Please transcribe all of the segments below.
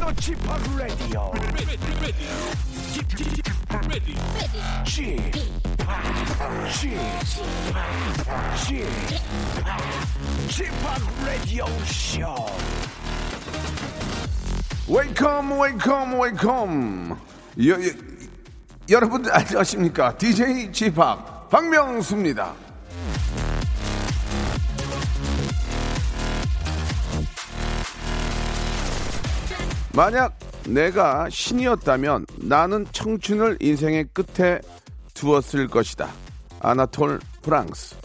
P Radio Show. 웨이컴 웨이컴 웨이컴 여러분들 안녕하십니까 DJ 지팍 박명수입니다 만약 내가 신이었다면 나는 청춘을 인생의 끝에 두었을 것이다 아나톨 프랑스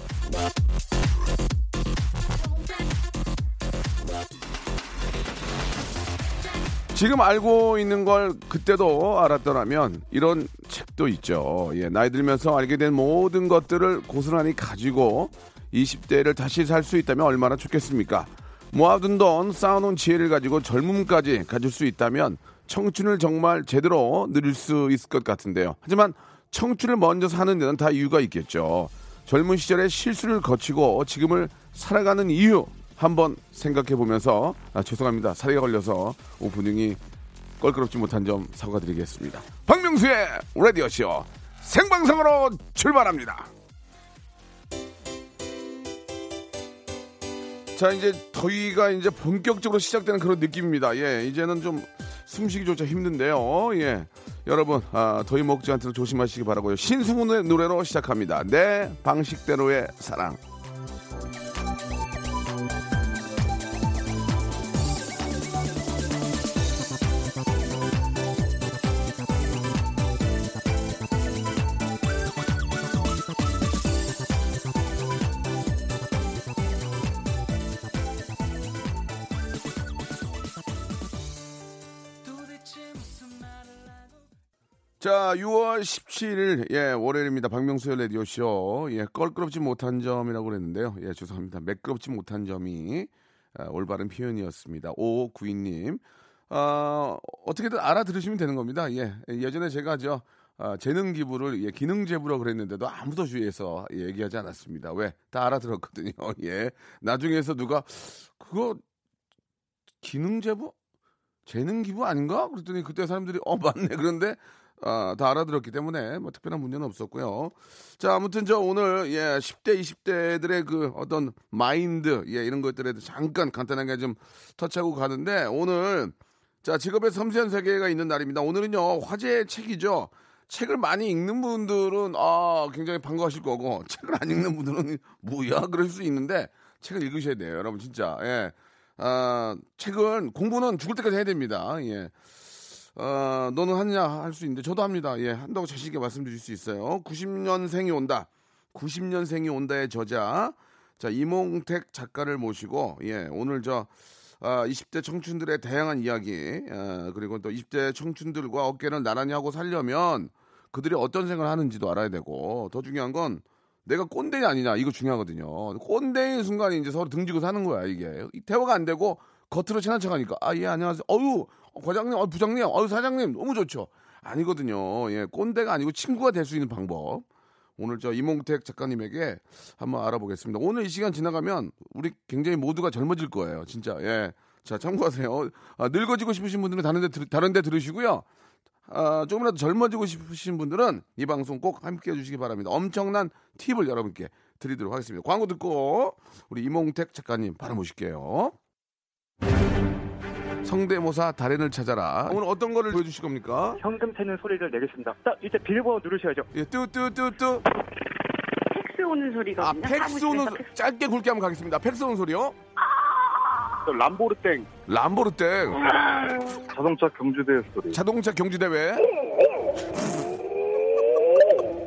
지금 알고 있는 걸 그때도 알았더라면 이런 책도 있죠. 예, 나이 들면서 알게 된 모든 것들을 고스란히 가지고 20대를 다시 살 수 있다면 얼마나 좋겠습니까? 모아둔 돈, 쌓아놓은 지혜를 가지고 젊음까지 가질 수 있다면 청춘을 정말 제대로 누릴 수 있을 것 같은데요. 하지만 청춘을 먼저 사는 데는 다 이유가 있겠죠. 젊은 시절에 실수를 거치고 지금을 살아가는 이유 한번 생각해 보면서 아, 죄송합니다. 살이 걸려서 오프닝이 껄끄럽지 못한 점 사과드리겠습니다. 박명수의 라디오쇼 생방송으로 출발합니다. 자 이제 더위가 이제 본격적으로 시작되는 그런 느낌입니다. 예, 이제는 좀 숨쉬기조차 힘든데요. 예, 여러분 아, 더위 먹지 않도록 조심하시기 바라고요. 신승훈의 노래로 시작합니다. 내 방식대로의 사랑. 자, 6월 17일, 예, 월요일입니다. 박명수의 라디오쇼. 예, 껄끄럽지 못한 점이라고 그랬는데요. 예, 죄송합니다. 매끄럽지 못한 점이 아, 올바른 표현이었습니다. 5592님. 아, 어떻게든 알아들으시면 되는 겁니다. 예, 예전에 제가 저, 아, 재능 기부를 예, 기능 제부라고 그랬는데도 아무도 주위에서 예, 얘기하지 않았습니다. 왜? 다 알아들었거든요. 예. 나중에서 누가 그거 기능 제부? 재능 기부 아닌가? 그랬더니 그때 사람들이 어 맞네. 그런데 아, 다 알아들었기 때문에 뭐 특별한 문제는 없었고요. 자, 아무튼 저 오늘 예, 10대, 20대들의 그 어떤 마인드 예, 이런 것들에 대해서 잠깐 간단하게 좀 터치하고 가는데 오늘 자, 직업의 섬세한 세계가 있는 날입니다. 오늘은요. 화제의 책이죠. 책을 많이 읽는 분들은 아, 굉장히 반가우실 거고 책을 안 읽는 분들은 뭐야? 그럴 수 있는데 책을 읽으셔야 돼요. 여러분 진짜. 예. 아, 책은 공부는 죽을 때까지 해야 됩니다. 예. 어, 너는 하느냐 할 수 있는데 저도 합니다. 예, 한다고 자신 있게 말씀드릴 수 있어요. 90년생이 온다. 90년생이 온다의 저자 자 이몽택 작가를 모시고 예, 오늘 저 아, 20대 청춘들의 다양한 이야기 아, 그리고 또 20대 청춘들과 어깨를 나란히 하고 살려면 그들이 어떤 생각을 하는지도 알아야 되고 더 중요한 건 내가 꼰대 아니냐 이거 중요하거든요. 꼰대인 순간에 이제 서로 등지고 사는 거야 이게 대화가 안 되고 겉으로 친한 척하니까 아 예 안녕하세요. 어유 과장님, 어, 부장님, 어유 사장님 너무 좋죠. 아니거든요. 예 꼰대가 아니고 친구가 될 수 있는 방법. 오늘 저 이몽택 작가님에게 한번 알아보겠습니다. 오늘 이 시간 지나가면 우리 굉장히 모두가 젊어질 거예요. 진짜 예. 자 참고하세요. 아, 늙어지고 싶으신 분들은 다른 데 들, 다른 데 들으시고요. 아, 조금이라도 젊어지고 싶으신 분들은 이 방송 꼭 함께 해주시기 바랍니다. 엄청난 팁을 여러분께 드리도록 하겠습니다. 광고 듣고 우리 이몽택 작가님 바로 모실게요. 성대모사 달인을 찾아라. 오늘 어떤 거를 보여주실 겁니까? 현금 세는 소리를 내겠습니다. 딱 이제 비밀번호 누르셔야죠. 예, 뚜뚜뚜뚜. 팩스 오는 소리가 아, 팩스 오는 소- 짧게 굵게 한번 가겠습니다. 팩스 오는 소리요? 또 람보르땡 람보르땡. 자동차 경주대 소리. 자동차 경주대회.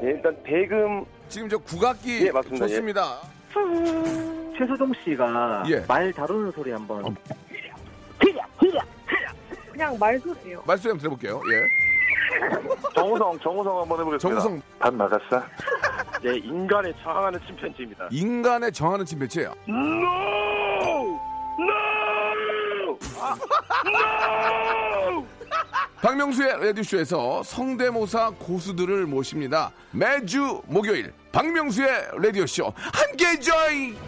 예, 일단 대금 지금 저 국악기 예, 맞습니다. 예. 좋습니다. 최수종 씨가 예. 말 다루는 소리 한번. 어. 그냥 말소리예요. 말씀 한번 들어볼게요. 예. 정우성 정우성 한번 해보겠습니다. 정우성 밥 나갔어? 예, 인간에 저항하는 침팬지입니다. 인간에 정하는 침배치예요. 박명수의 라디오쇼에서 성대모사 고수들을 모십니다. 매주 목요일 박명수의 라디오쇼 함께 join!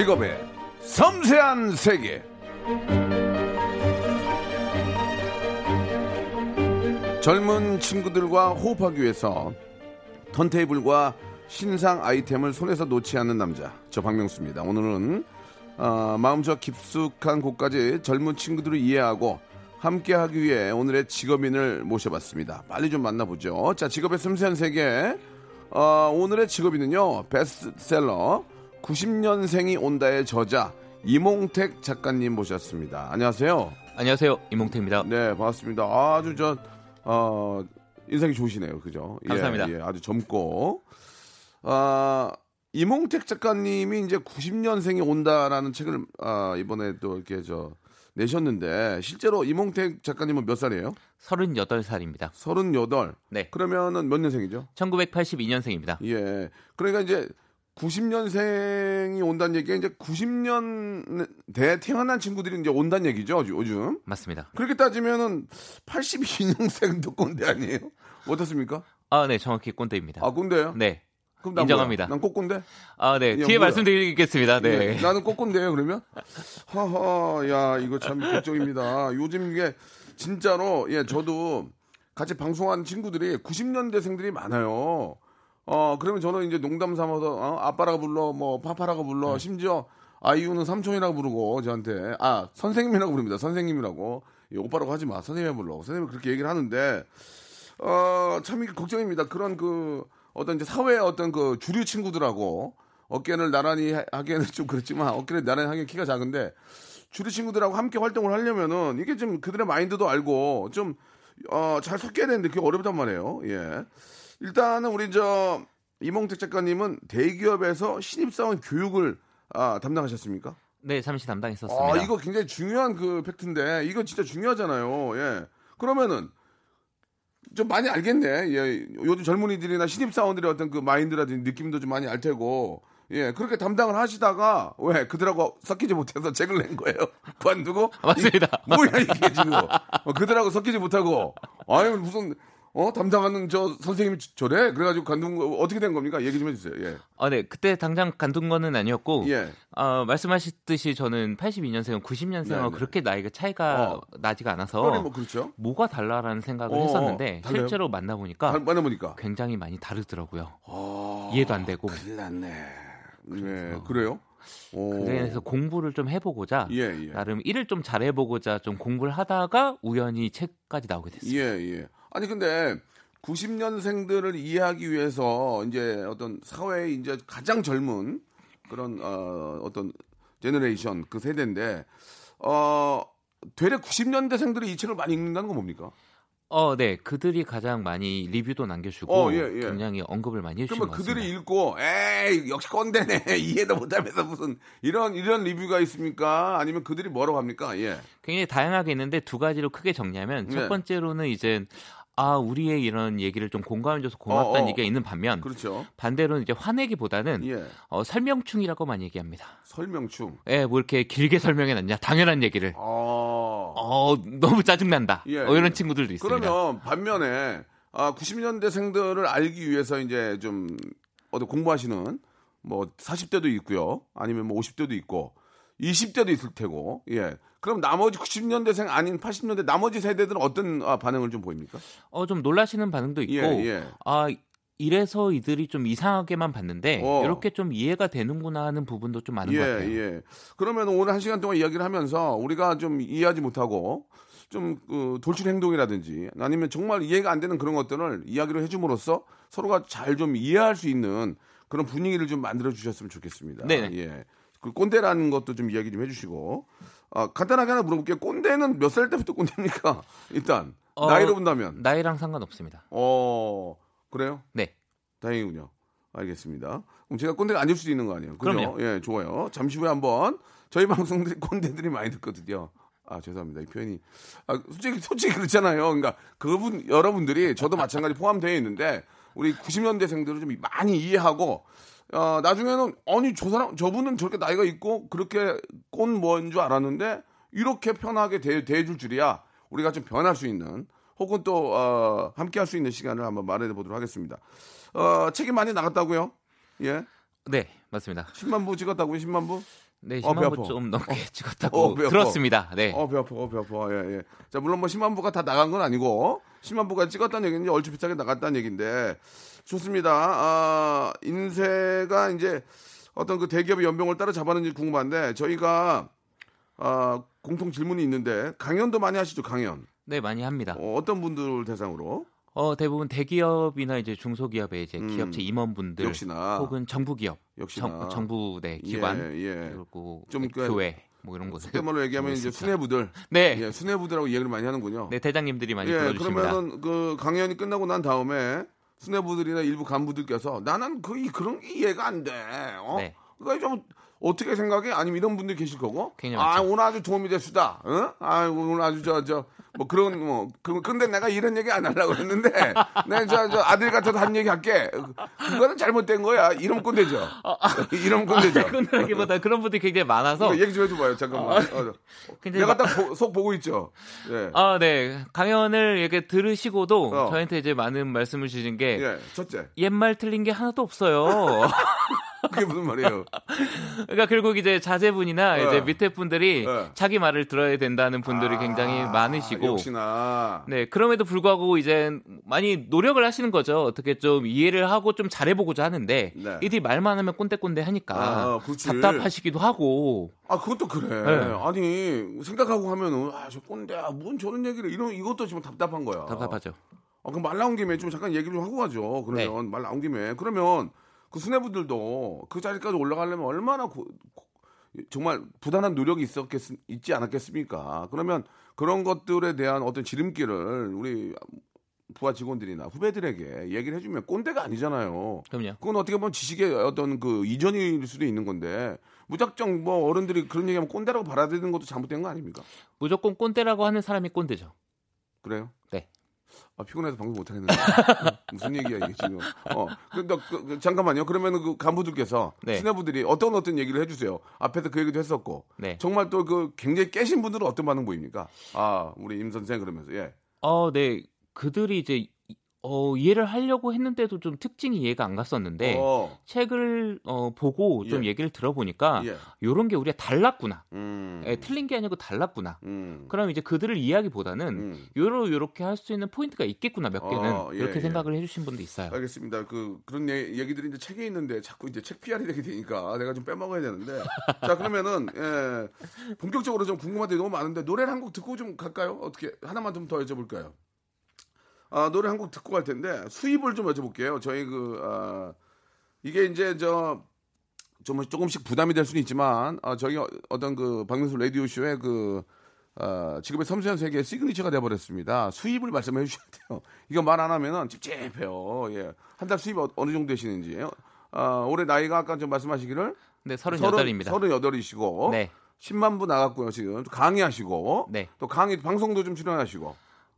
직업의 섬세한 세계. 젊은 친구들과 호흡하기 위해서 턴테이블과 신상 아이템을 손에서 놓지 않는 남자. 저 박명수입니다. 오늘은 어, 마음 저 깊숙한 곳까지 젊은 친구들을 이해하고 함께하기 위해 오늘의 직업인을 모셔봤습니다. 빨리 좀 만나보죠. 자, 직업의 섬세한 세계. 어, 오늘의 직업인은요, 베스트셀러 90년생이 온다의 저자 이몽택 작가님 모셨습니다. 안녕하세요. 안녕하세요 이몽태입니다. 네, 반갑습니다. 아주 저, 어, 인상이 좋으시네요. 그죠? 예, 감사합니다. 예, 아주 젊고. 아, 이몽택 작가님이 이제 90년생이 온다라는 책을 아, 이번에 또 이렇게 저 내셨는데 실제로 이몽택 작가님은 몇 살이에요? 38살입니다. 38. 네. 그러면은 몇 년생이죠? 1982년생입니다. 예. 그러니까 이제 90년생이 온다는 얘기가 이제 90년대에 태어난 친구들이 이제 온다는 얘기죠, 요즘. 맞습니다. 그렇게 따지면은 82년생도 꼰대 아니에요? 어떻습니까? 아, 네, 정확히 꼰대입니다. 아, 꼰대요? 네. 그럼 난 인정합니다. 뭐야? 난 꼬꼰대? 아, 네. 야, 뒤에 뭐야? 말씀드리겠습니다. 네. 예, 나는 꼬꼰대예요, 그러면? 하하, 야, 이거 참 걱정입니다. 요즘 이게 진짜로 예, 저도 같이 방송한 친구들이 90년대생들이 많아요. 어, 그러면 저는 이제 농담 삼아서 어, 아빠라고 불러, 뭐 파파라고 불러, 심지어 아이유는 삼촌이라고 부르고 저한테 아 선생님이라고 부릅니다. 선생님이라고 예, 오빠라고 하지 마, 선생님 불러. 선생님 그렇게 얘기를 하는데 어, 참 이게 걱정입니다. 그런 그 어떤 이제 사회의 어떤 그 주류 친구들하고 어깨를 나란히 하- 하기에는 좀 그렇지만 어깨를 나란히 하기엔 키가 작은데 주류 친구들하고 함께 활동을 하려면은 이게 좀 그들의 마인드도 알고 좀 어, 잘 섞여야 되는데 그게 어렵단 말이에요. 예. 일단은 우리 저 이몽택 작가님은 대기업에서 신입사원 교육을 아, 담당하셨습니까? 네, 잠시 담당했었습니다. 아, 이거 굉장히 중요한 그 팩트인데 이거 진짜 중요하잖아요. 예. 그러면은 좀 많이 알겠네. 예. 요즘 젊은이들이나 신입사원들의 어떤 그 마인드라든지 느낌도 좀 많이 알 테고. 예. 그렇게 담당을 하시다가 왜 그들하고 섞이지 못해서 책을 낸 거예요. 관두고 맞습니다. 이- 뭐야 이게 지금. 어, 그들하고 섞이지 못하고. 아유 무슨 어 담당하는 저 선생님이 저래 그래가지고 관둔 거 어떻게 된 겁니까? 얘기 좀 해주세요. 예. 아, 네. 그때 당장 간둔 거는 아니었고 예. 아, 말씀하셨듯이 저는 82년생은 90년생하고 네, 네. 그렇게 나이가 차이가 어. 나지가 않아서 뭐 그렇죠. 뭐가 달라라는 생각을 어, 했었는데 달라요? 실제로 만나보니까 아, 만나보니까. 굉장히 많이 다르더라고요. 아, 이해도 안 되고. 큰일 났네. 네, 그래요? 오. 그래서 공부를 좀 해보고자 예, 예. 나름 일을 좀 잘해보고자 좀 공부를 하다가 우연히 책까지 나오게 됐어요. 예, 예. 아니 근데 90년생들을 이해하기 위해서 이제 어떤 사회의 이제 가장 젊은 그런 어, 어떤 generation 그 세대인데 어 되레 90년대생들이 이 책을 많이 읽는다는 건 뭡니까? 어, 네, 그들이 가장 많이 리뷰도 남겨주고 어, 예, 예. 굉장히 언급을 많이 해주신 것 같습니다. 그들이 읽고 에이 역시 꼰대네 이해도 못하면서 무슨 이런 이런 리뷰가 있습니까? 아니면 그들이 뭐라고 합니까? 예. 굉장히 다양하게 있는데 두 가지로 크게 정리하면 네. 첫 번째로는 이제 아 우리의 이런 얘기를 좀 공감해줘서 고맙다는 어, 어. 얘기가 있는 반면 그렇죠. 반대로는 이제 화내기보다는 예. 어, 설명충이라고만 얘기합니다. 설명충. 예, 뭐 이렇게 길게 설명해놨냐 당연한 얘기를 아. 어 너무 짜증난다. 예, 어, 이런 예. 친구들도 있습니다. 그러면 반면에 아, 90년대생들을 알기 위해서 이제 좀 어디 공부하시는 뭐 40대도 있고요. 아니면 뭐 50대도 있고 20대도 있을 테고. 예. 그럼 나머지 90년대생 아닌 80년대 나머지 세대들은 어떤 아, 반응을 좀 보입니까? 어 좀 놀라시는 반응도 있고 예, 예. 아 이래서 이들이 좀 이상하게만 봤는데 어. 이렇게 좀 이해가 되는구나 하는 부분도 좀 많은 예, 것 같아요. 예. 그러면 오늘 한 시간 동안 이야기를 하면서 우리가 좀 이해하지 못하고 좀 그, 돌출 행동이라든지 아니면 정말 이해가 안 되는 그런 것들을 이야기를 해줌으로써 서로가 잘 좀 이해할 수 있는 그런 분위기를 좀 만들어 주셨으면 좋겠습니다. 네네. 예. 그 꼰대라는 것도 좀 이야기 좀 해주시고 아, 간단하게 하나 물어볼게요. 꼰대는 몇 살 때부터 꼰대입니까? 일단 어, 나이로 본다면 나이랑 상관없습니다. 어 그래요? 네. 다행이군요. 알겠습니다. 그럼 제가 꼰대가 아닐 수도 있는 거 아니에요? 그죠? 예, 좋아요. 잠시 후에 한번 저희 방송들이 꼰대들이 많이 듣거든요. 아 죄송합니다. 이 표현이 아, 솔직히 솔직히 그렇잖아요. 그러니까 그분 여러분들이 저도 마찬가지 포함되어 있는데 우리 90년대생들을 좀 많이 이해하고 어, 나중에는 아니 저 사람 저분은 저렇게 나이가 있고 그렇게 꼰 뭐인 줄 알았는데 이렇게 편하게 대, 대해줄 줄이야. 우리가 좀 변할 수 있는 혹은 또 어, 함께할 수 있는 시간을 한번 마련해 보도록 하겠습니다. 어, 책이 많이 나갔다고요? 예. 네, 맞습니다. 10만 부 찍었다고요? 10만 부? 네, 어, 배 10만 아파. 부좀 넘게 찍었다고 어, 배 아파. 들었습니다. 네. 어, 배 아파, 어, 배 아파. 예, 예. 자, 물론 뭐 10만 부가 다 나간 건 아니고 10만 부가 찍었다는 얘기는 얼추 비슷하게 나갔다는 얘기인데 좋습니다. 아, 인쇄가 이제 어떤 그 대기업의 연봉을 따라 잡았는지 궁금한데 저희가 아, 공통 질문이 있는데 강연도 많이 하시죠, 강연. 네, 많이 합니다. 어, 어떤 분들 대상으로? 어, 대부분 대기업이나 이제 중소기업의 이제 음, 기업체 임원분들 역시나. 혹은 정부 기업, 역시나. 정, 정부 네, 기관 예, 예. 그리고 좀 그- 교회 뭐 이런 곳에 속된 말로 얘기하면 이제 수뇌부들. 네. 예, 수뇌부들하고 얘기를 많이 하는군요. 네, 대장님들이 많이 예, 불러주십니다. 그러면은 그 강연이 끝나고 난 다음에 수뇌부들이나 일부 간부들께서 나는 그 이- 그런 게 이해가 안 돼. 어? 네. 그러니까 좀 어떻게 생각해? 아니면 이런 분들 계실 거고. 아. 오늘 아주 도움이 됐수다. 어? 아 오늘 아주 저 저 뭐 그런 뭐 그, 근데 내가 이런 얘기 안 하려고 했는데 내가 저, 저 아들 같아도 한 얘기 할게. 그거는 잘못된 거야. 이런 꼰대죠. 이런 꼰대죠. 끝나기보다 그런 분들이 굉장히 많아서 얘기 좀 해줘봐요. 잠깐만. 어, 굉장히 내가 마- 딱속 보고 있죠. 예. 아, 네. 강연을 이렇게 들으시고도 어. 저한테 이제 많은 말씀을 주신 게 예. 첫째. 옛말 틀린 게 하나도 없어요. 그게 무슨 말이에요? 그러니까 결국 이제 자제분이나 네. 이제 밑에 분들이 네. 자기 말을 들어야 된다는 분들이 굉장히 아, 많으시고 역시나. 네, 그럼에도 불구하고 이제 많이 노력을 하시는 거죠. 어떻게 좀 이해를 하고 좀 잘해보고자 하는데 네. 이들이 말만 하면 꼰대꼰대 하니까 아. 답답하시기도 하고 아 그것도 그래. 네. 아니 생각하고 하면은 아저 꼰대야 뭔 저런 얘기를 이런 이것도 지금 답답한 거야. 답답하죠. 아, 그럼 말 나온 김에 좀 잠깐 얘기를 좀 하고 가죠. 그러면 네. 말 나온 김에 그러면 그 수뇌부들도 그 자리까지 올라가려면 얼마나 고- 고- 정말 부단한 노력이 있었겠 있지 않았겠습니까? 그러면 그런 것들에 대한 어떤 지름길을 우리 부하 직원들이나 후배들에게 얘기를 해주면 꼰대가 아니잖아요. 그럼요. 그건 어떻게 보면 지식의 어떤 그 이전일 수도 있는 건데 무작정 뭐 어른들이 그런 얘기하면 꼰대라고 받아들이는 것도 잘못된 거 아닙니까? 무조건 꼰대라고 하는 사람이 꼰대죠. 그래요? 네. 아, 피곤해서 방송 못 하겠는데 무슨 얘기야 이게 지금? 어, 근데 그, 그, 잠깐만요. 그러면 그 간부들께서 네. 수뇌부들이 어떤 어떤 얘기를 해주세요. 앞에서 그 얘기도 했었고 네. 정말 또 그 굉장히 깨신 분들은 어떤 반응 보입니까? 아, 우리 임 선생 그러면서 예. 어, 네. 그들이 이제 이- 어, 이해를 하려고 했는데도 좀 특징이 이해가 안 갔었는데 어, 책을 어, 보고 좀 예. 얘기를 들어보니까 예. 요런 게 우리가 달랐구나. 음, 예, 틀린 게 아니고 달랐구나. 음, 그럼 이제 그들을 이해하기보다는 음. 요러 요렇게 할 수 있는 포인트가 있겠구나 몇 개는 어, 예, 이렇게 예. 생각을 해주신 분도 있어요. 알겠습니다. 그 그런 얘- 얘기들이 이제 책에 있는데 자꾸 이제 책 PR이 되게 되니까 내가 좀 빼먹어야 되는데 자 그러면은 예, 본격적으로 좀 궁금한 데 너무 많은데 노래를 한 곡 듣고 좀 갈까요? 어떻게 하나만 좀 더 여쭤볼까요? 아 노래 한 곡 듣고 갈 텐데 수입을 좀 여쭤볼게요. 저희 그 아, 이게 이제 저 좀 조금씩 부담이 될 수는 있지만 아, 저희 어- 어떤 그 박명수 라디오 쇼의 그 어, 지금의 섬세한 세계의 시그니처가 돼버렸습니다. 수입을 말씀해 주셔야 돼요. 이거 말 안 하면은 찝찝해요. 예. 한 달 수입 어, 어느 정도 되시는지. 어, 올해 나이가 아까 좀 말씀하시기를 네, 38입니다. 38이시고 네. 10만 부 나갔고요. 지금 또 강의하시고 네. 또 강의 방송도 좀 출연하시고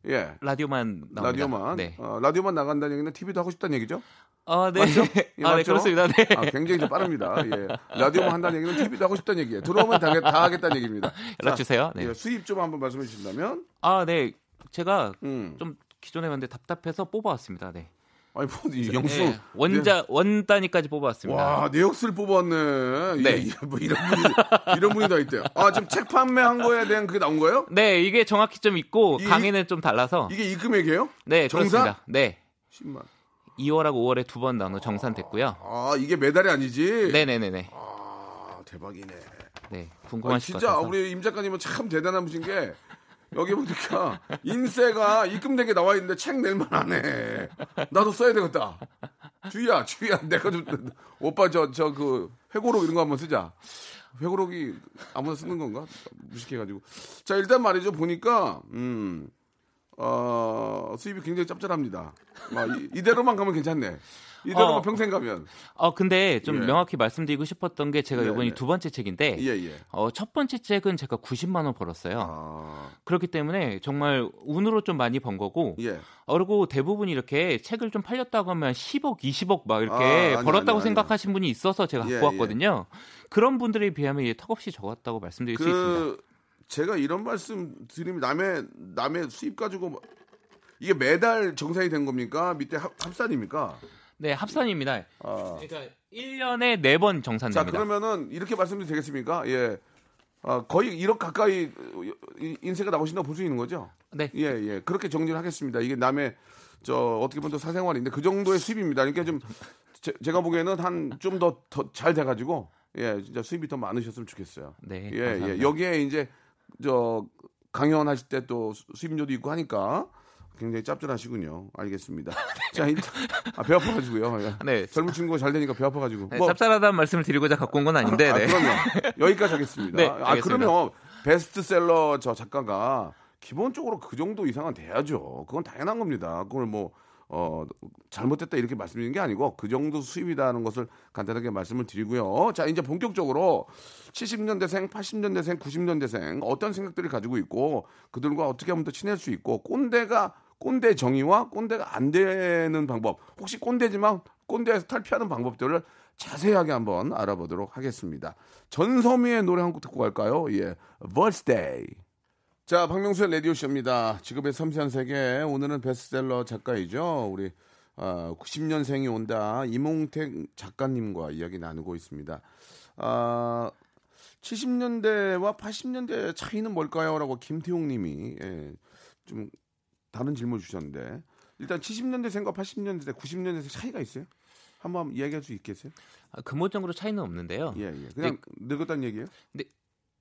예. 라디오만 나옵니다. 라디오만 네. 어, 라디오만 나간다는 얘기는 TV도 하고 싶다는 얘기죠? 아, 네. 맞죠? 예, 아, 네, 맞죠? 그렇습니다. 네. 아, 굉장히 좀 빠릅니다. 예. 라디오만 한다는 얘기는 TV도 하고 싶다는 얘기예요. 들어오면 다, 다 하겠다는 얘기입니다. 연락 자, 주세요. 네. 예, 수입 좀 한번 말씀해 주신다면 아, 네. 제가 음. 좀 기존에 봤는데 답답해서 뽑아왔습니다. 네. 아니 뭐이 영수 네, 원자 원 단위까지 뽑아왔습니다. 와 내역을 뽑았네. 네. 예, 예, 뭐 이런 분이 이런 분이 다 있대요. 아 지금 책 판매한 거에 대한 그게 나온 거예요? 네, 이게 정확히 좀 있고 이- 강의는 좀 달라서. 이게 이 금액이에요? 네, 정산? 그렇습니다. 네. 10만. 2월하고 5월에 두 번 나눠 정산됐고요. 아 이게 매달이 아니지? 네, 네, 네, 네. 아 대박이네. 네. 아, 궁금하실 것 진짜. 우리 임 작가님은 참 대단한 분인 게 여기 보니까 인세가 입금된 게 나와 있는데 책 낼만 하네. 나도 써야 되겠다. 주희야, 주희야, 내가 좀 오빠 저 저 그 회고록 이런 거 한번 쓰자. 회고록이 아무나 쓰는 건가? 무식해가지고. 자 일단 말이죠 보니까 음 어, 수입이 굉장히 짭짤합니다. 아, 이, 이대로만 가면 괜찮네. 이대로만 어. 평생 가면. 어 근데 좀 예. 명확히 말씀드리고 싶었던 게 제가 네, 이번이 네. 두 번째 책인데 예, 예. 어, 첫 번째 책은 제가 90만 원 벌었어요. 아, 그렇기 때문에 정말 운으로 좀 많이 번 거고 예. 어, 그리고 대부분 이렇게 책을 좀 팔렸다고 하면 10억, 20억 막 이렇게 아, 아니, 벌었다고 아니, 생각하신 분이 있어서 제가 예, 갖고 왔거든요. 그런 분들에 비하면 이게 턱없이 적었다고 말씀드릴 수 있습니다. 그 제가 이런 말씀 드리면 남의 남의 수입 가지고 뭐- 이게 매달 정산이 된 겁니까? 밑에 합, 합산입니까? 네, 합산입니다. 아. 그러니까 1년에 4번 자 정산됩니다. 그러면은 이렇게 말씀드려도 되겠습니까? 예. 아, 거의 1억 가까이 이- 인세가 나오신다고 볼 수 있는 거죠? 네. 예, 예. 그렇게 정리를 하겠습니다. 이게 남의 저 어떻게 보면 또 사생활인데 그 정도의 수입입니다. 그러니까 좀 제, 가 보기에는 한 좀더더잘 돼 가지고 예, 진짜 수입이 더 많으셨으면 좋겠어요. 네, 예, 감사합니다. 예. 여기에 이제 저 강연하실 때 또 수입료도 있고 하니까 굉장히 짭짤하시군요. 알겠습니다. 자, 일단 아, 배 아파가지고요. 네. 젊은 친구가 잘 되니까 배 아파가지고. 네, 쌉쌀하다는 말씀을 드리고자 갖고 온 건 아닌데. 아, 네. 그럼요. 여기까지 하겠습니다. 네, 아, 알겠습니다. 그러면 베스트셀러 저 작가가 기본적으로 그 정도 이상은 돼야죠. 그건 당연한 겁니다. 그걸 뭐, 어, 잘못됐다 이렇게 말씀드리는 게 아니고 그 정도 수입이다는 것을 간단하게 말씀을 드리고요. 자, 이제 본격적으로 70년대생, 80년대생, 90년대생 어떤 생각들을 가지고 있고 그들과 어떻게 하면 더 친할 수 있고 꼰대가 꼰대 정의와 꼰대가 안 되는 방법 혹시 꼰대지만 꼰대에서 탈피하는 방법들을 자세하게 한번 알아보도록 하겠습니다. 전소미의 노래 한 곡 듣고 갈까요? 예, Birthday. 자, 박명수의 라디오쇼입니다. 직업의 섬세한 세계. 오늘은 베스트셀러 작가이죠. 우리 어, 90년생이 온다. 이몽택 작가님과 이야기 나누고 있습니다. 아, 70년대와 80년대 차이는 뭘까요? 라고 김태용 님이 예, 좀 다른 질문 주셨는데 일단 70년대생과 80년대, 90년대생 차이가 있어요? 한번 이야기할 수 있겠어요? 아, 근본적으로 차이는 없는데요. 예, 예. 그냥 늙었다는 얘기예요?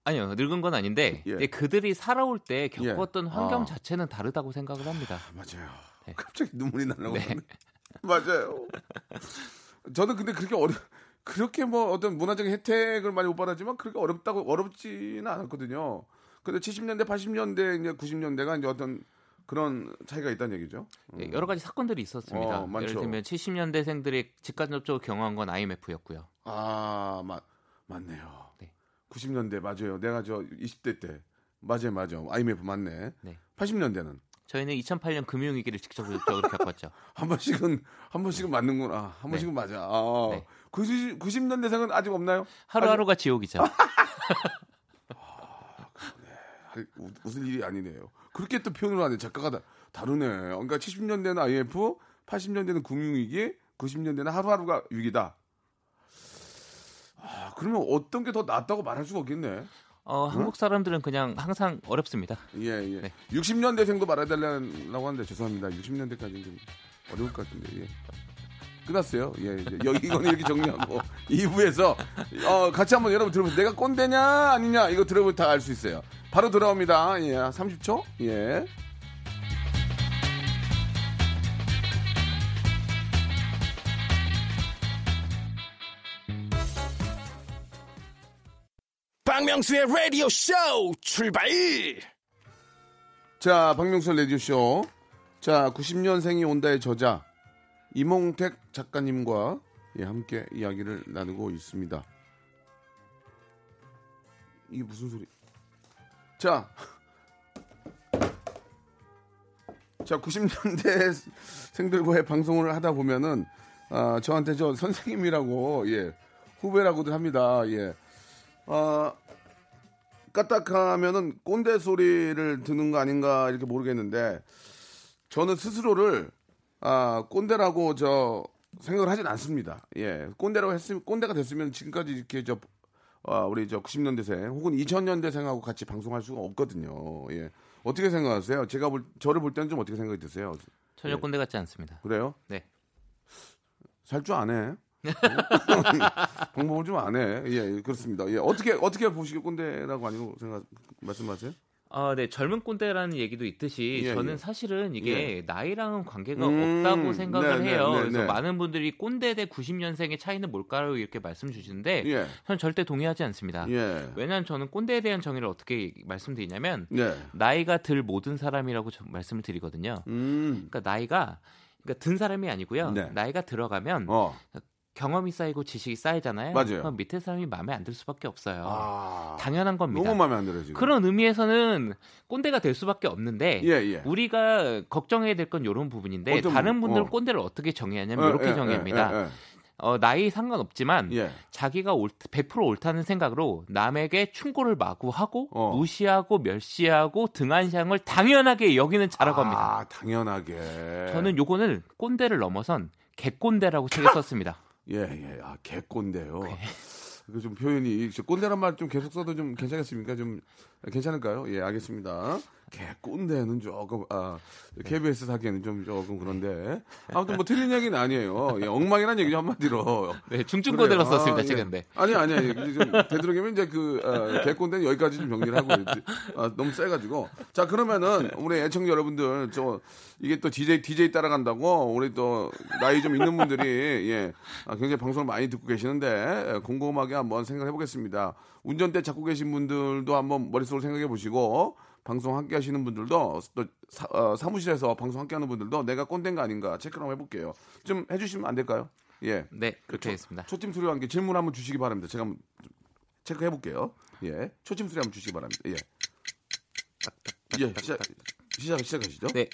아니요, 늙은 건 아닌데 예. 예, 그들이 살아올 때 겪었던 예. 환경 아. 자체는 다르다고 생각을 합니다. 맞아요. 네. 갑자기 눈물이 나려고 네. 맞아요. 저는 근데 그렇게 어려 그렇게 뭐 어떤 문화적인 혜택을 많이 못 받았지만 그렇게 어렵다고 어렵지는 않았거든요. 근데 70년대, 80년대, 이제 90년대가 이제 어떤 그런 차이가 있다는 얘기죠. 네, 여러 가지 사건들이 있었습니다. 어. 예를 들면 70년대생들이 직간 접촉을 경험한 건 IMF였고요. 아, 맞 맞네요. 네. 90년대 맞아요. 내가 저 20대 때 맞아요, 맞아. IMF 맞네. 네. 80년대는 저희는 2008년 금융위기를 직접적으로 겪었죠. 한 번씩은 한 번씩은 맞는구나. 한 네. 번씩은 맞아. 아, 네. 90, 90년대생은 아직 없나요? 하루하루가 지옥이죠. 할- 우- 웃을 일이 아니네요. 그렇게 또 표현을 하네. 작가가 다, 다르네. 그러니까 70년대는 IMF, 80년대는 금융위기, 90년대는 하루하루가 위기다. 아, 그러면 어떤 게 더 낫다고 말할 수가 없겠네. 어, 한국 사람들은 그냥 항상 어렵습니다. 예, 예. 네. 60년대생도 말해달라고 하는데 죄송합니다. 60년대까지는 좀 어려울 것 같은데. 예. 끝났어요. 예, 이제 여기 이거는 이렇게 정리하고 2부에서 어, 같이 한번 여러분 들어보세요. 내가 꼰대냐 아니냐 이거 들어보면 다 알 수 있어요. 바로 돌아옵니다. 예, 30초. 예. 박명수의 라디오 쇼 출발! 자, 박명수 레디오 쇼. 자, 90년생이 온다의 저자 이몽택 작가님과 예, 함께 이야기를 나누고 있습니다. 이게 무슨 소리? 자, 자, 90년대 생들과의 방송을 하다 보면은 아, 저한테 저 선생님이라고 예 후배라고들 합니다. 예, 아, 까딱하면은 꼰대 소리를 듣는 거 아닌가 이렇게 모르겠는데 저는 스스로를 아 꼰대라고 저 생각을 하진 않습니다. 예, 꼰대라고 했으면 꼰대가 됐으면 지금까지 이렇게 저 아, 우리 저 90년대생 혹은 2000년대생하고 같이 방송할 수가 없거든요. 예, 어떻게 생각하세요? 제가 볼 저를 볼 때는 좀 어떻게 생각이 드세요? 전혀 예. 꼰대 같지 않습니다. 그래요? 네. 살 줄 아네. 방법을 좀 안 해. 예, 예, 그렇습니다. 예, 어떻게 어떻게 보시길 꼰대라고 아니고 생각 말씀하세요? 아, 네 젊은 꼰대라는 얘기도 있듯이 예, 저는 예. 사실은 이게 나이랑은 관계가 음, 없다고 생각을 네, 네, 해요. 네, 그래서 네. 많은 분들이 꼰대 대 90년생의 차이는 뭘까요? 이렇게 말씀 주시는데 예. 저는 절대 동의하지 않습니다. 예. 왜냐하면 저는 꼰대에 대한 정의를 어떻게 말씀드리냐면 네. 나이가 들 모든 사람이라고 저- 말씀을 드리거든요. 음. 그러니까 나이가 그러니까 든 사람이 아니고요. 네. 나이가 들어가면 어. 경험이 쌓이고 지식이 쌓이잖아요. 맞아요. 그럼 밑에 사람이 마음에 안 들 수밖에 없어요. 아. 당연한 겁니다. 너무 마음에 안 들어요, 지금. 그런 의미에서는 꼰대가 될 수밖에 없는데 예, 예. 우리가 걱정해야 될 건 이런 부분인데 어떤 다른? 분들은 어. 꼰대를 어떻게 정의하냐면 예, 이렇게 예, 정의합니다. 예, 예, 어, 나이 상관없지만 예. 자기가 옳, 100% 옳다는 생각으로 남에게 충고를 마구하고 어. 무시하고 멸시하고 등한시한 걸 당연하게 여기는 자라고 합니다. 아, 당연하게. 저는 요거는 꼰대를 넘어선 개꼰대라고 책에 썼습니다. 예, 예. 아, 개꼰대요. 네. 그좀 표현이 저 꼰대란 말 좀 계속 써도 좀 괜찮겠습니까? 좀 괜찮을까요? 예, 알겠습니다. 개꼰대는 조금 아 KBS 사기에는 좀 조금 그런데 아무튼 뭐 틀린 얘기는 아니에요. 예, 엉망이란 얘기죠 한마디로. 네, 중증꼰대로 그래요. 썼습니다, 아. 예. 아니 아니 아니 이제 좀 되도록이면 이제 그 어, 개꼰대는 여기까지 좀 정리를 하고 아, 너무 세가지고 자 그러면은 우리 애청자 여러분들 저 이게 또 DJ DJ 따라간다고 우리 또 나이 좀 있는 분들이 예 아, 굉장히 방송을 많이 듣고 계시는데 예, 곰곰하게 한번 생각해 보겠습니다. 운전대 잡고 계신 분들도 한번 머릿속으로 생각해 보시고 방송 함께 하시는 분들도 또 사, 어, 사무실에서 방송 함께 하는 분들도 내가 꼰대인가 아닌가 체크를 한번 해볼게요. 좀 해주시면 안 될까요? 예. 네, 그렇게 하겠습니다. 초침 소리와 함께 질문 한번 주시기 바랍니다. 제가 한번 체크해 볼게요. 예. 초침 소리 한번 주시기 바랍니다. 예. 예, 시작, 시작, 시작하시죠. 네.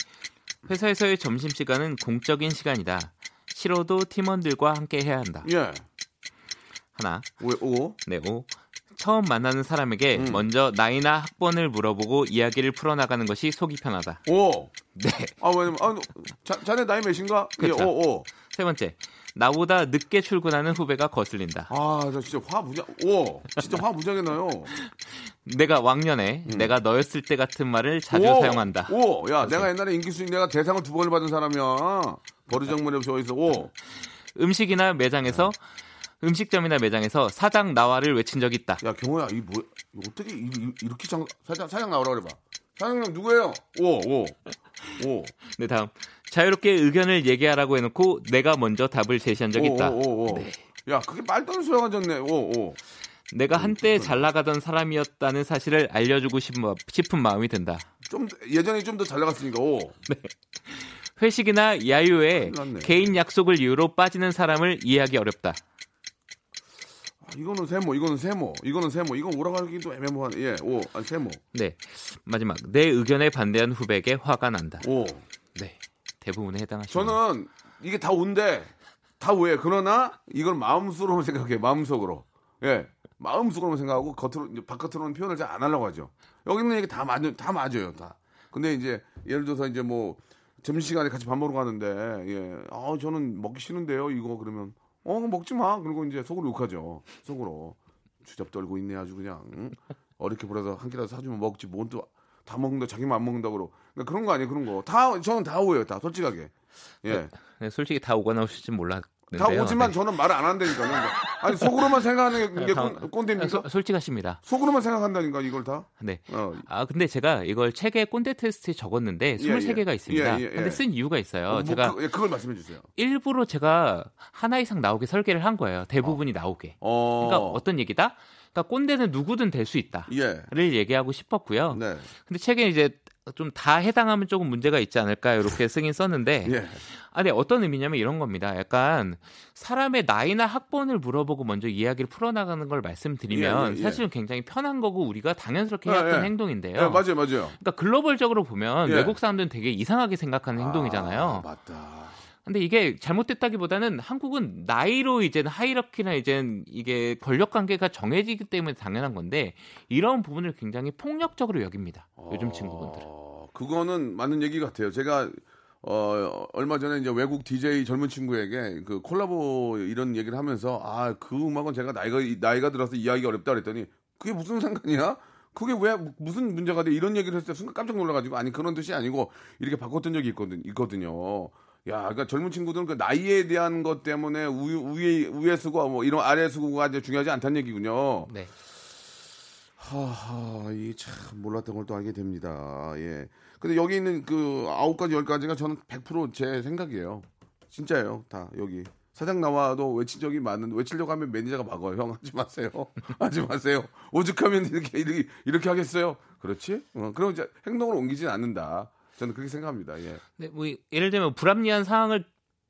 회사에서의 점심 시간은 공적인 시간이다. 싫어도 팀원들과 함께 해야 한다. 예. 하나. 오, 오. 네, 오. 처음 만나는 사람에게 음. 먼저 나이나 학번을 물어보고 이야기를 풀어나가는 것이 속이 편하다. 오. 네. 아, 왜냐면, 아, 자, 자네 나이 몇인가? 예, 그쵸. 오, 오. 세 번째. 나보다 늦게 출근하는 후배가 거슬린다. 아, 저 진짜 화 무장, 오. 진짜 화 무장해 나요. 내가 왕년에 내가 너였을 때 같은 말을 자주 음. 오, 사용한다. 오. 야, 내가 옛날에 인기수익 내가 대상을 두 번을 받은 사람이야. 버르장머리 없이 어디서, 오. 음식이나 매장에서 음 식점이나 매장에서 사장 나와를 외친 적이 있다. 야, 경호야, 이 뭐, 어떻게 이, 이- 이 렇게 장, 사장, 사장 나오라 그래봐. 사장님 누구예요? 오, 오. 오. 네, 다음. 자유롭게 의견을 얘기하라고 해놓고 내가 먼저 답을 제시한 적이 오, 있다. 오, 오, 오. 야, 그게 말도 안 소용가 졌네. 오, 오. 내가 한때 잘 나가던 사람이었다는 사실을 알려주고 싶은, 마- 마음이 든다. 좀 예전에 좀 더 잘 나갔으니까. 오. 회식이나 야유에. 개인 약속을 이유로 빠지는 사람을 이해하기 어렵다. 아, 이거는 세모, 이거는 세모, 이거는 세모. 이건 오라가기도 애매모한. 예, 오, 아니 세모. 네. 마지막. 내 의견에 반대한 후배에게 화가 난다. 오. 네. 대부분에 해당하십니다. 저는 이게 다 온데 다 오해. 그러나 이걸 마음속으로만 생각해. 마음속으로. 예. 마음속으로만 생각하고 겉으로 바깥으로는 표현을 잘 안 하려고 하죠. 여기 있는 얘기 다 맞, 다 맞아요, 다. 근데 이제 예를 들어서 이제 뭐 점심시간에 같이 밥 먹으러 가는데 예. 아, 저는 먹기 싫은데요. 이거 그러면 어, 먹지 마. 그리고 이제 속으로 욕하죠. 속으로. 주접 떨고 있네 아주 그냥. 응? 어렵게 불어서 한 끼라도 사주면 먹지. 뭔 또 다 먹는다. 자기만 안 먹는다 그러고. 그러니까 그런 거 아니에요. 그런 거. 다 저는 다 오해요. 다 솔직하게. 예. 네, 솔직히 다 오거나 오실지 몰랐는데요. 다 오지만 네. 저는 말을 안 한다니까요. 아니 속으로만 생각하는 게 다- 꼰- 꼰대입니까? 소- 솔직하십니다. 속으로만 생각한다니까 이걸 다. 네. 어. 아 근데 제가 이걸 책에 꼰대 테스트에 적었는데 23개가 있습니다. 예, 예, 예. 근데 쓴 이유가 있어요. 뭐, 제가 그, 예, 그걸 말씀해 주세요. 일부러 제가 하나 이상 나오게 설계를 한 거예요. 대부분이 나오게. 어. 그러니까 어떤 얘기다? 그러니까 꼰대는 누구든 될 수 있다. 예. 를 얘기하고 싶었고요. 네. 근데 책에 이제 좀 다 해당하면 조금 문제가 있지 않을까 이렇게 쓰긴 썼는데 예. 아, 네, 어떤 의미냐면 이런 겁니다. 약간 사람의 나이나 학번을 물어보고 먼저 이야기를 풀어나가는 걸 말씀드리면 예, 예, 예. 사실은 굉장히 편한 거고 우리가 당연스럽게 해왔던 예, 예. 행동인데요. 예, 맞아요, 맞아요. 그러니까 글로벌적으로 보면 예. 외국 사람들은 되게 이상하게 생각하는 행동이잖아요. 아, 맞다. 근데 이게 잘못됐다기보다는 한국은 나이로 이제는 하이러키나 이제는 이게 권력 관계가 정해지기 때문에 당연한 건데 이런 부분을 굉장히 폭력적으로 여깁니다. 요즘 친구분들은. 어, 그거는 맞는 얘기 같아요. 제가 어, 얼마 전에 이제 외국 DJ 젊은 친구에게 그 콜라보 이런 얘기를 하면서 아, 그 음악은 제가 나이가 나이가 들어서 이해하기 어렵다 그랬더니 그게 무슨 상관이야? 그게 왜 무슨 문제가 돼? 이런 얘기를 했을 때 순간 깜짝 놀라가지고 아니 그런 뜻이 아니고 이렇게 바꿨던 적이 있거든, 있거든요. 야, 그러니까 젊은 친구들은 그 나이에 대한 것 때문에 우, 위에 위에 쓰고 뭐 이런 아래 쓰고가 이제 중요하지 않다는 얘기군요. 네. 하하, 이참 몰랐던 걸 또 알게 됩니다. 예. 근데 여기 있는 그 아홉 가지 열 가지가 저는 100%제 생각이에요. 진짜예요. 다 여기 사장 나와도 외친 적이 많은 외치려고 하면 매니저가 막어요. 형 하지 마세요. 하지 마세요. 오죽하면 이렇게 이렇게, 이렇게 하겠어요. 그렇지? 어, 그럼 이제 행동을 옮기진 않는다. 저는 그렇게 생각합니다. 예. 네, 뭐 예를 들면 불합리한 상황을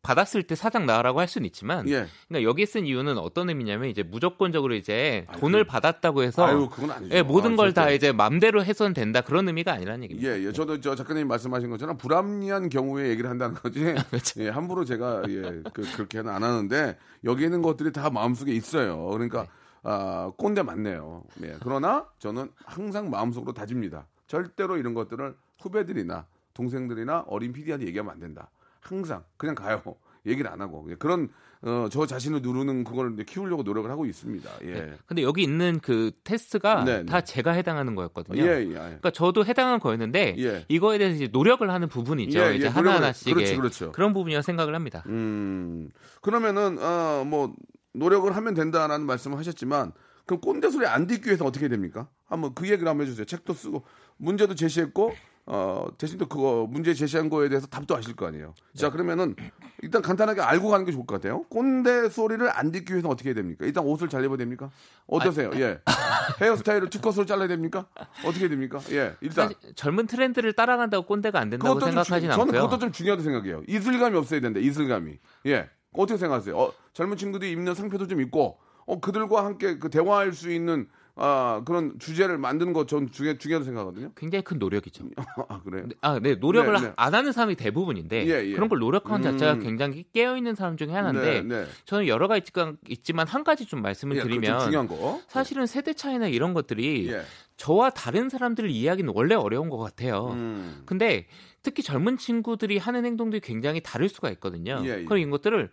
받았을 때 사장 나오라고 할 수는 있지만 예. 그러니까 여기에 쓴 이유는 어떤 의미냐면 이제 무조건적으로 이제 아유, 돈을 그- 받았다고 해서 아니죠. 예, 모든 아, 걸다 절대. 이제 맘대로 해서는 된다 그런 의미가 아니라는 얘기입니다. 예, 예. 저도 저 작가님 말씀하신 것처럼 불합리한 경우에 얘기를 한다는 거지. 그렇죠. 예, 함부로 제가 예, 그, 그렇게는 안 하는데 여기 있는 것들이 다 마음속에 있어요. 그러니까 네. 아, 꼰대 맞네요. 예. 그러나 저는 항상 마음속으로 다집니다. 절대로 이런 것들을 후배들이나 동생들이나 어린 PD한테 얘기하면 안 된다. 항상 그냥 가요. 얘기를 안 하고 예, 그런 어, 저 자신을 누르는 그걸 이제 키우려고 노력을 하고 있습니다. 예. 네. 근데 여기 있는 그 테스트가 네, 네. 다 제가 해당하는 거였거든요. 예, 예. 그러니까 저도 해당한 거였는데 예. 이거에 대해서 이제 노력을 하는 부분이죠. 예, 예, 이제 노력을- 하나 하나씩 그렇죠, 그렇죠. 그런 부분이라 생각을 합니다. 음, 그러면은, 어, 뭐, 노력을 하면 된다라는 말씀을 하셨지만, 그럼 꼰대 소리 안 듣기 위해서 어떻게 됩니까? 한번 그 얘기를 한번 해주세요. 책도 쓰고, 문제도 제시했고, 어, 대신 또 그거, 문제 제시한 거에 대해서 답도 아실 거 아니에요. 자, 그러면은, 일단 간단하게 알고 가는 게 좋을 것 같아요. 꼰대 소리를 안 듣기 위해서 어떻게 해야 됩니까? 일단 옷을 잘 입어야 됩니까? 어떠세요? 예. 헤어스타일을 투컷으로 잘라야 됩니까? 어떻게 됩니까? 예. 일단. 젊은 트렌드를 따라간다고 꼰대가 안 된다고 좀 생각하진 중- 저는 않고요. 그것도 좀 중요하다고 생각해요. 이슬감이 없어야 된다. 이슬감이. 예. 어떻게 생각하세요? 어, 젊은 친구들이 입는 상표도 좀 있고, 어, 그들과 함께 그 대화할 수 있는 아, 그런 주제를 만드는 것 전 중요 중요하다고 생각하거든요. 굉장히 큰 노력이죠. 아, 그래요? 아, 네, 노력을 네, 네. 안 하는 사람이 대부분인데 예, 예. 그런 걸 노력하는 음. 자체가 굉장히 깨어 있는 사람 중에 하나인데 네, 네. 저는 여러 가지 있- 있지만 한 가지 좀 말씀을 예, 드리면 중요한 거. 사실은 세대 차이나 이런 것들이 예. 저와 다른 사람들을 이해하기는 원래 어려운 것 같아요. 음. 근데 특히 젊은 친구들이 하는 행동들이 굉장히 다를 수가 있거든요. 예, 예. 그럼 이런 것들을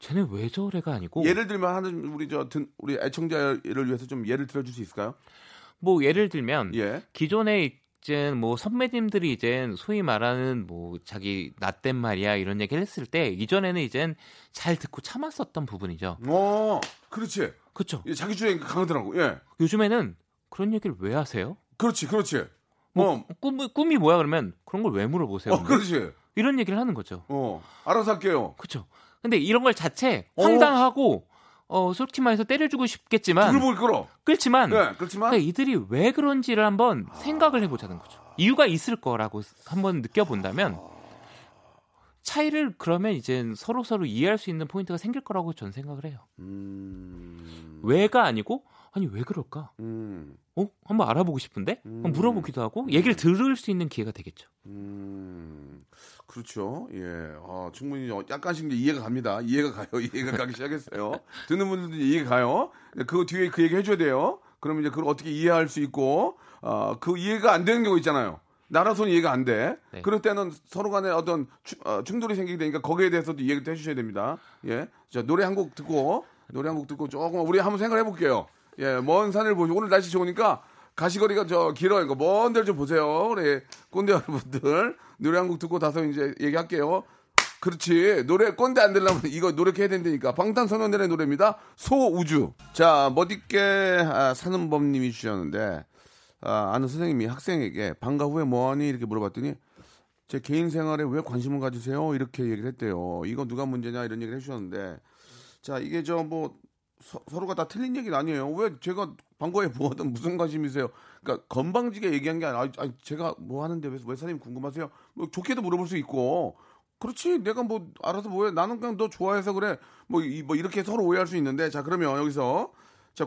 쟤네 왜 저래가 아니고 예를 들면 하는 우리 저 든- 우리 애청자를 위해서 좀 예를 들어 줄 수 있을까요? 뭐 예를 들면 예. 기존에 이제 뭐 선배님들이 이제 소위 말하는 뭐 자기 나댄 말이야 이런 얘기를 했을 때 이전에는 이젠 잘 듣고 참았었던 부분이죠. 어, 그렇지. 그렇죠. 예, 자기 주장이 강하더라고. 예. 요즘에는 그런 얘기를 왜 하세요? 그렇지, 그렇지. 뭐 어, 꿈이, 꿈이 뭐야 그러면 그런 걸 왜 물어보세요? 어, 그렇지. 이런 얘기를 하는 거죠. 어, 알아서 할게요. 그렇죠. 근데 이런 걸 자체 어. 황당하고 어 솔직히 말해서 때려주고 싶겠지만 보기 끌어. 끌지만 예, 그렇지만 그러니까 이들이 왜 그런지를 한번 생각을 해보자는 거죠. 이유가 있을 거라고 한번 느껴본다면 차이를 그러면 이제 서로 서로 이해할 수 있는 포인트가 생길 거라고 저는 생각을 해요. 음. 왜가 아니고 아니 왜 그럴까? 음. 어 한번 알아보고 싶은데 음. 한번 물어보기도 하고 얘기를 들을 수 있는 기회가 되겠죠. 음, 그렇죠. 예, 아, 충분히 어, 약간씩 이해가 갑니다. 이해가 가요. 이해가 가기 시작했어요. 듣는 분들도 이해가 가요. 그 뒤에 그 얘기 해줘야 돼요. 그러면 이제 그걸 어떻게 이해할 수 있고, 아, 그 이해가 안 되는 경우 있잖아요. 나라서는 이해가 안 돼. 네. 그럴 때는 서로 간에 어떤 추- 어, 충돌이 생기게 되니까 거기에 대해서도 이해를 해주셔야 됩니다. 예. 자, 노래 한 곡 듣고, 노래 한 곡 듣고 조금 우리 한번 생각해 볼게요. 예, 먼 산을 보시고, 오늘 날씨 좋으니까 가시거리가 저 길어요. 그먼 데를 좀 보세요. 우리 꼰대 여러분들. 노래 한 곡 듣고 다서 이제 얘기할게요. 그렇지. 노래 꼰대 안 되려면 이거 노력해야 된다니까. 방탄소년단의 노래입니다. 소우주. 자, 멋있게 아, 사는 법 님이 주셨는데 아, 아는 선생님이 학생에게 방과 후에 뭐하니 이렇게 물어봤더니 제 개인 생활에 왜 관심을 가지세요? 이렇게 얘기를 했대요. 이거 누가 문제냐 이런 얘기를 해주셨는데 자 이게 저 뭐 서 로가 다 틀린 얘기는 아니에요. 왜 제가 방과에 뭐하든 무슨 관심이세요? 그러니까 건방지게 얘기한 게 아니라 아니, 제가 뭐 하는데 왜, 왜 선생님 궁금하세요? 뭐 좋게도 물어볼 수 있고 그렇지 내가 뭐 알아서 뭐해 나는 그냥 너 좋아해서 그래 뭐, 이, 뭐 이렇게 서로 오해할 수 있는데 자 그러면 여기서 자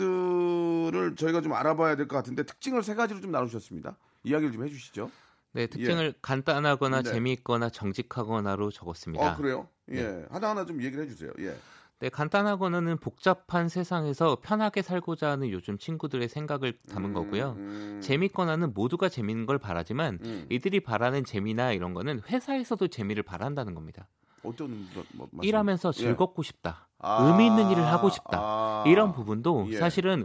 90년대생들을 저희가 좀 알아봐야 될 것 같은데 특징을 세 가지로 좀 나누셨습니다. 이야기를 좀 해주시죠. 네 특징을 간단하거나 네. 재미있거나 정직하거나로 적었습니다. 아 그래요? 예 하나 하나 좀 얘기를 해주세요. 예. 네, 간단하거나는 복잡한 세상에서 편하게 살고자 하는 요즘 친구들의 생각을 담은 거고요. 음, 재밌거나는 모두가 재밌는 걸 바라지만 음. 이들이 바라는 재미나 이런 거는 회사에서도 재미를 바란다는 겁니다. 어떤 뭐, 뭐, 말씀- 일하면서 예. 즐겁고 싶다. 아, 의미 있는 일을 하고 싶다. 아, 이런 부분도 예. 사실은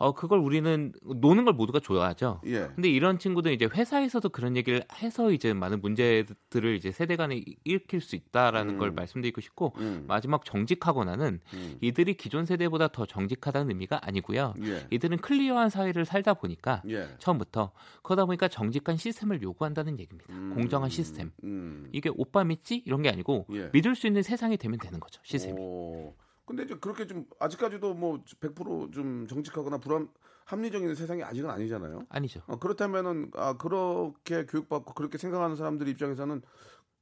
어 그걸 우리는 노는 걸 모두가 좋아하죠. 예. 근데 이런 친구들 이제 회사에서도 그런 얘기를 해서 이제 많은 문제들을 이제 세대 간에 일으킬 수 있다라는 음. 걸 말씀드리고 싶고 음. 마지막 정직하거나는 음. 이들이 기존 세대보다 더 정직하다는 의미가 아니고요. 예. 이들은 클리어한 사회를 살다 보니까 예. 처음부터 그러다 보니까 정직한 시스템을 요구한다는 얘기입니다. 음. 공정한 시스템. 음. 이게 오빠 믿지 이런 게 아니고 예. 믿을 수 있는 세상이 되면 되는 거죠. 시스템이. 오. 근데 이제 그렇게 좀 아직까지도 뭐 100%좀 정직하거나 불합 합리적인 세상이 아직은 아니잖아요. 아니죠. 어, 그렇다면은 아 그렇게 교육받고 그렇게 생각하는 사람들 입장에서는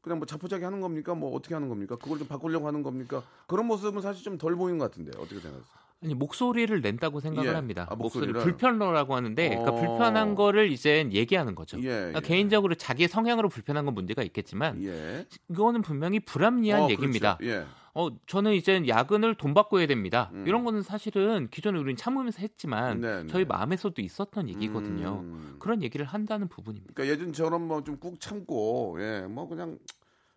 그냥 뭐 자포자기 하는 겁니까? 뭐 어떻게 하는 겁니까? 그걸 좀 바꾸려고 하는 겁니까? 그런 모습은 사실 좀 덜 보이는 것 같은데 어떻게 생각하세요? 아니 목소리를 낸다고 생각을 예. 합니다. 아, 목소리 목소리를? 불편러라고 하는데 그러니까 어. 불편한 거를 이제 얘기하는 거죠. 예, 그러니까 예. 개인적으로 자기의 성향으로 불편한 건 문제가 있겠지만 예. 이거는 분명히 불합리한 어, 얘기입니다. 그렇죠. 예. 어 저는 이제 야근을 돈 받고 해야 됩니다. 음. 이런 거는 사실은 기존에 우리는 참으면서 했지만 네, 네. 저희 마음에서도 있었던 얘기거든요. 음. 그런 얘기를 한다는 부분입니다. 그러니까 예전처럼 뭐 좀 꾹 참고 예, 뭐 그냥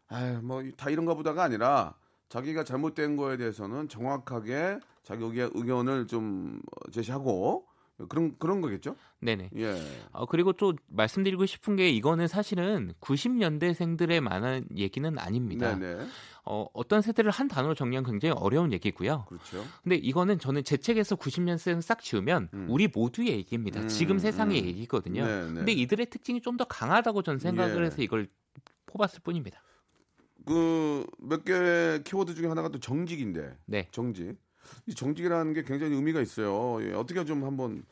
아유, 뭐다 이런가 보다가 아니라 자기가 잘못된 거에 대해서는 정확하게 자기 의견- 의견을 좀 제시하고 그런 그런 거겠죠? 네네. 예. 어, 그리고 또 말씀드리고 싶은 게 이거는 사실은 90년대생들에 만한 얘기는 아닙니다. 네, 네. 어, 어떤 세대를 한 단어로 정리하면 굉장히 어려운 얘기고요. 그렇죠. 근데 이거는 저는 제 책에서 90년생 싹 지우면 음. 우리 모두의 얘기입니다. 음, 지금 세상의 음. 얘기거든요. 네, 네. 근데 이들의 특징이 좀 더 강하다고 저는 생각을 예. 해서 이걸 뽑았을 뿐입니다. 그 몇개 키워드 중에 하나가 또 정직인데 네. 정직. 이 정직이라는 게 굉장히 의미가 있어요. 예, 어떻게 좀 한번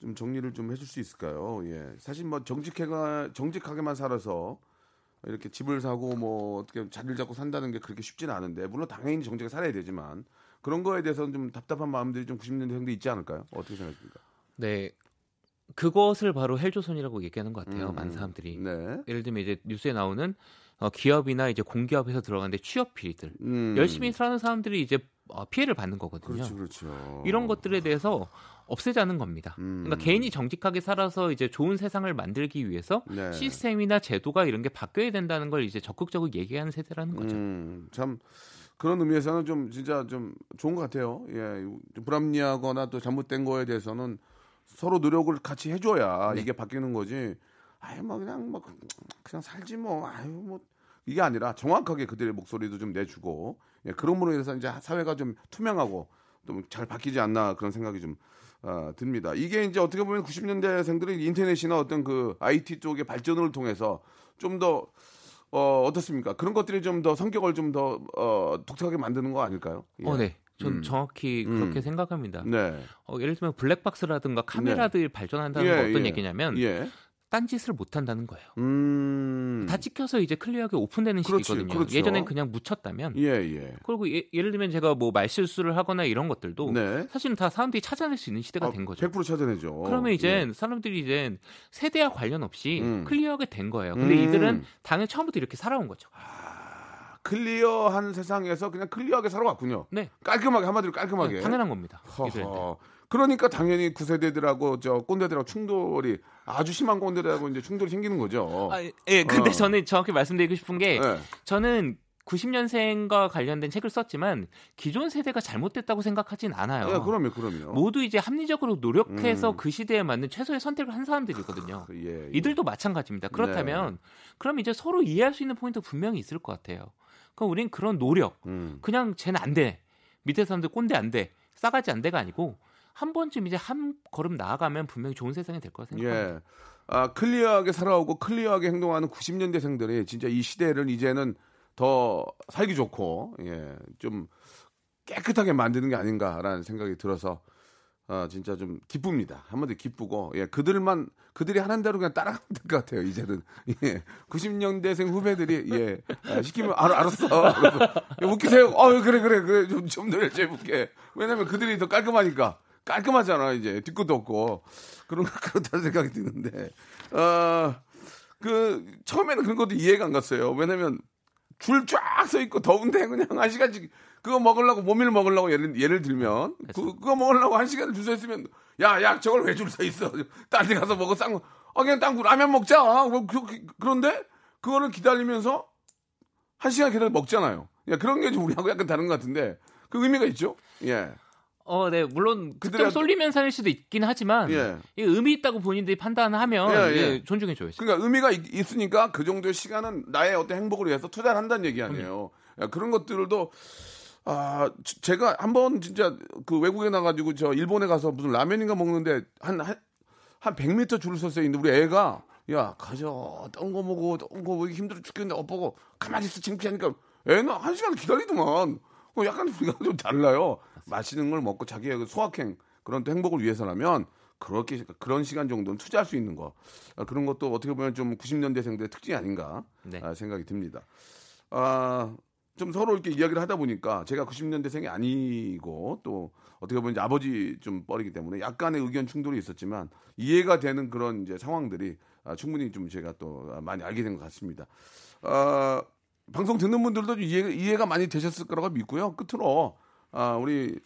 좀 정리를 좀 해줄 수 있을까요? 예, 사실 뭐 정직해가 정직하게만 살아서 이렇게 집을 사고 뭐 어떻게 자리를 잡고 산다는 게 그렇게 쉽지는 않은데 물론 당연히 정직하게 살아야 되지만 그런 거에 대해서는 좀 답답한 마음들이 좀 90년대생도 있지 않을까요? 어떻게 생각하십니까? 네. 그것을 바로 헬조선이라고 얘기하는 것 같아요. 음, 많은 사람들이. 네. 예를 들면 이제 뉴스에 나오는 어, 기업이나 이제 공기업에서 들어가는데 취업 비리들 음, 열심히 사는 사람들이 이제 어, 피해를 받는 거거든요. 그렇죠, 그렇죠. 이런 것들에 대해서 없애자는 겁니다. 음. 그러니까 개인이 정직하게 살아서 이제 좋은 세상을 만들기 위해서 네. 시스템이나 제도가 이런 게 바뀌어야 된다는 걸 이제 적극적으로 얘기하는 세대라는 거죠. 음, 참 그런 의미에서는 좀 진짜 좀 좋은 것 같아요. 예, 좀 불합리하거나 또 잘못된 거에 대해서는 서로 노력을 같이 해줘야 네. 이게 바뀌는 거지. 아유 뭐 그냥 뭐 그냥 살지 뭐 아유 뭐 이게 아니라 정확하게 그들의 목소리도 좀 내주고 예, 그럼으로 인해서 이제 사회가 좀 투명하고 좀 잘 바뀌지 않나 그런 생각이 좀 아, 듭니다. 이게 이제 어떻게 보면 90년대생들은 인터넷이나 어떤 그 IT 쪽의 발전을 통해서 좀더 어, 어떻습니까? 그런 것들이 좀 더 성격을 좀 더 어, 독특하게 만드는 거 아닐까요? 예. 어, 네. 전 음. 정확히 음. 그렇게 생각합니다. 네. 어, 예를 들면 블랙박스라든가 카메라들이 발전한다는 예, 건 어떤 예. 얘기냐면 예. 딴짓을 못 한다는 거예요. 음. 다 찍혀서 이제 클리어하게 오픈되는 그렇지, 시기거든요. 그렇죠. 예전엔 그냥 묻혔다면 예, 예. 그리고 예, 를 들면 제가 뭐 말실수를 하거나 이런 것들도 네. 사실은 다 사람들이 찾아낼 수 있는 시대가 아, 된 거죠. 100% 찾아내죠. 그러면 이제 예. 사람들이 이제 세대와 관련 없이 음. clear하게 된 거예요. 근데 음. 이들은 당연히 처음부터 이렇게 살아온 거죠. clear한 세상에서 그냥 clear하게 살아왔군요. 네, 깔끔하게 한마디로 깔끔하게. 네, 당연한 겁니다. 허허. 그러니까 당연히 구세대들하고 저 꼰대들하고 충돌이 아주 심한 꼰대들하고 이제 충돌이 생기는 거죠. 아, 예, 근데 어. 저는 정확히 말씀드리고 싶은 게 예. 저는 90년생과 관련된 책을 썼지만 기존 세대가 잘못됐다고 생각하진 않아요. 예, 그럼요, 그럼요. 모두 이제 합리적으로 노력해서 음. 그 시대에 맞는 최선의 선택을 한 사람들이거든요. 예, 예. 이들도 마찬가지입니다. 그렇다면 그럼 이제 서로 이해할 수 있는 포인트 분명히 있을 것 같아요. 그럼 우린 그런 노력, 음. 그냥 쟤는 안 돼. 밑에 사람들 꼰대 안 돼. 싸가지 안 돼가 아니고 한 번쯤 이제 한 걸음 나아가면 분명히 좋은 세상이 될 거라 생각합니다. 예. 아, clear하게 살아오고 clear하게 행동하는 90년대생들이 진짜 이 시대를 이제는 더 살기 좋고 예, 좀 깨끗하게 만드는 게 아닌가라는 생각이 들어서 아, 진짜 좀 기쁩니다. 한마디 기쁘고 예, 그들만 그들이 하는 대로 그냥 따라가면 될 것 같아요. 이제는 예, 90년대생 후배들이 예, 아, 시키면 알, 알았어. 야, 웃기세요. 어 그래 그래 그래 좀좀 열심히 웃게. 왜냐면 그들이 더 깔끔하니까. 깔끔하잖아 이제. 뒤끝도 없고. 그런 그렇다는 생각이 드는데. 어그 처음에는 그런 것도 이해가 안 갔어요. 왜냐면 줄 쫙 서 있고 더운데 그냥 한 시간씩 그거 먹으려고 모밀 먹으려고 예를 예를 들면 그 그거 먹으려고 한 시간 줄서 있으면 야야 저걸 왜 줄 서 있어? 딴 데 가서 먹어 쌍 아, 그냥 땅 라면 먹자. 뭐, 그, 그, 그런데 그거를 기다리면서 한 시간 기다려 먹잖아요. 야 그런 게 좀 우리하고 약간 다른 것 같은데. 그 의미가 있죠? 예 어, 네, 물론 그들의 득점 쏠리면 살릴 수도 있긴 하지만 예. 의미 있다고 본인들이 판단하면 예, 예. 예, 존중해 줘야죠. 그러니까 의미가 있, 있으니까 그 정도의 시간은 나의 어떤 행복을 위해서 투자를 한다는 얘기 아니에요. 야, 그런 것들도 아 지- 제가 한번 진짜 그 외국에 나가지고 저 일본에 가서 무슨 라면인가 먹는데 한 한 한 100m 줄을 섰어요. 근데 우리 애가 야 가져 떤거 먹어 떤거 뭐 힘들어 죽겠는데 엇보고 가만히 있어 창피하니까 애는 한 시간 기다리더만 어, 약간 우리가 좀 달라요. 맛있는 걸 먹고 자기의 그 소확행 그런 또 행복을 위해서라면 그렇게 그런 시간 정도는 투자할 수 있는 거 아, 그런 것도 어떻게 보면 좀 90년대생들의 특징이 아닌가 네. 아, 생각이 듭니다. 아, 좀 서로 이렇게 이야기를 하다 보니까 제가 90년대생이 아니고 또 어떻게 보면 이제 아버지 좀 뻘이기 때문에 약간의 의견 충돌이 있었지만 이해가 되는 그런 이제 상황들이 아, 충분히 좀 제가 또 많이 알게 된 것 같습니다. 아, 방송 듣는 분들도 좀 이해, 이해가 많이 되셨을 거라고 믿고요. 끝으로 아, 우리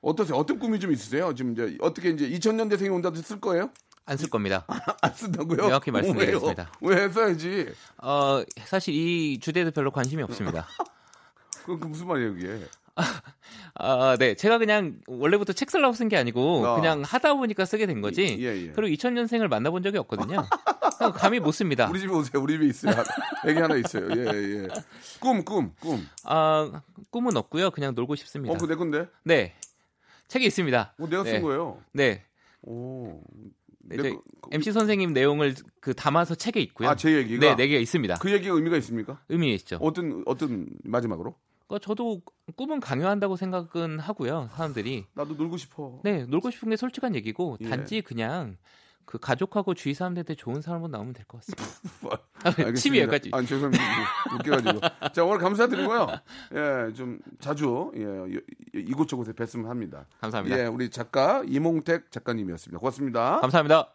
어떠세요? 어떤 꿈이 좀 있으세요? 지금 이제 어떻게 이제 2000년대생이 온다도 쓸 거예요? 안 쓸 겁니다. 안 쓴다고요? 명확히 말씀드리겠습니다. 왜요? 왜 써야지? 어, 사실 이 주제에도 별로 관심이 없습니다. 그, 그 무슨 말이에요, 그게? 아, 네. 제가 그냥 원래부터 책 쓰려고 쓴 게 아니고 아. 그냥 하다 보니까 쓰게 된 거지. 예, 예. 그리고 2000년생을 만나본 적이 없거든요. 감이 못 씁니다. 우리 집에 오세요. 우리 집에 있어요. 애기 하나 있어요. 예, 예. 꿈, 꿈, 꿈. 아, 꿈은 없고요. 그냥 놀고 싶습니다. 어, 그내 건데? 네. 책이 있습니다. 어, 내가 쓴 네. 거예요. 네. 오. 네, 거- MC 선생님 내용을 그 담아서 책에 있고요. 아, 제 얘기가? 네, 네 개가 있습니다. 그 얘기가 의미가 있습니까? 의미 있죠. 어떤, 어떤, 마지막으로? 어, 저도 꿈은 강요한다고 생각은 하고요. 사람들이. 나도 놀고 싶어. 네, 놀고 싶은 게 솔직한 얘기고 예. 단지 그냥 그 가족하고 주위 사람들한테 좋은 사람으로 나오면 될 것 같습니다. 알겠습니다. 침이 여기까지. 아니, 죄송합니다. 웃겨가지고. 자, 오늘 감사드리고요. 예, 좀 자주, 예, 이- 이곳저곳에 뵀으면 합니다. 감사합니다. 예, 우리 작가 이몽택 작가님이었습니다. 고맙습니다. 감사합니다.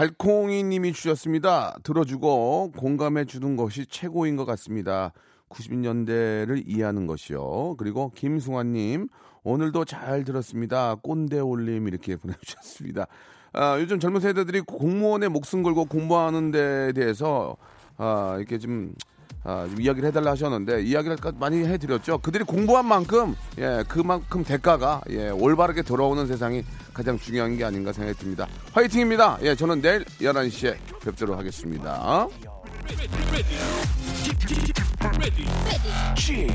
달콩이 님이 주셨습니다. 들어주고 공감해 주는 것이 최고인 것 같습니다. 90년대를 이해하는 것이요. 그리고 김승환 님, 오늘도 잘 들었습니다. 꼰대 올림 이렇게 보내주셨습니다. 아, 요즘 젊은 세대들이 공무원의 목숨 걸고 공부하는 데 대해서 아, 이렇게 좀 아, 좀 이야기를 해달라 하셨는데 이야기를 많이 해드렸죠. 그들이 공부한 만큼 예 그만큼 대가가 예 올바르게 돌아오는 세상이 가장 중요한 게 아닌가 생각이 듭니다. 화이팅입니다. 예 저는 내일 11시에 뵙도록 하겠습니다. G,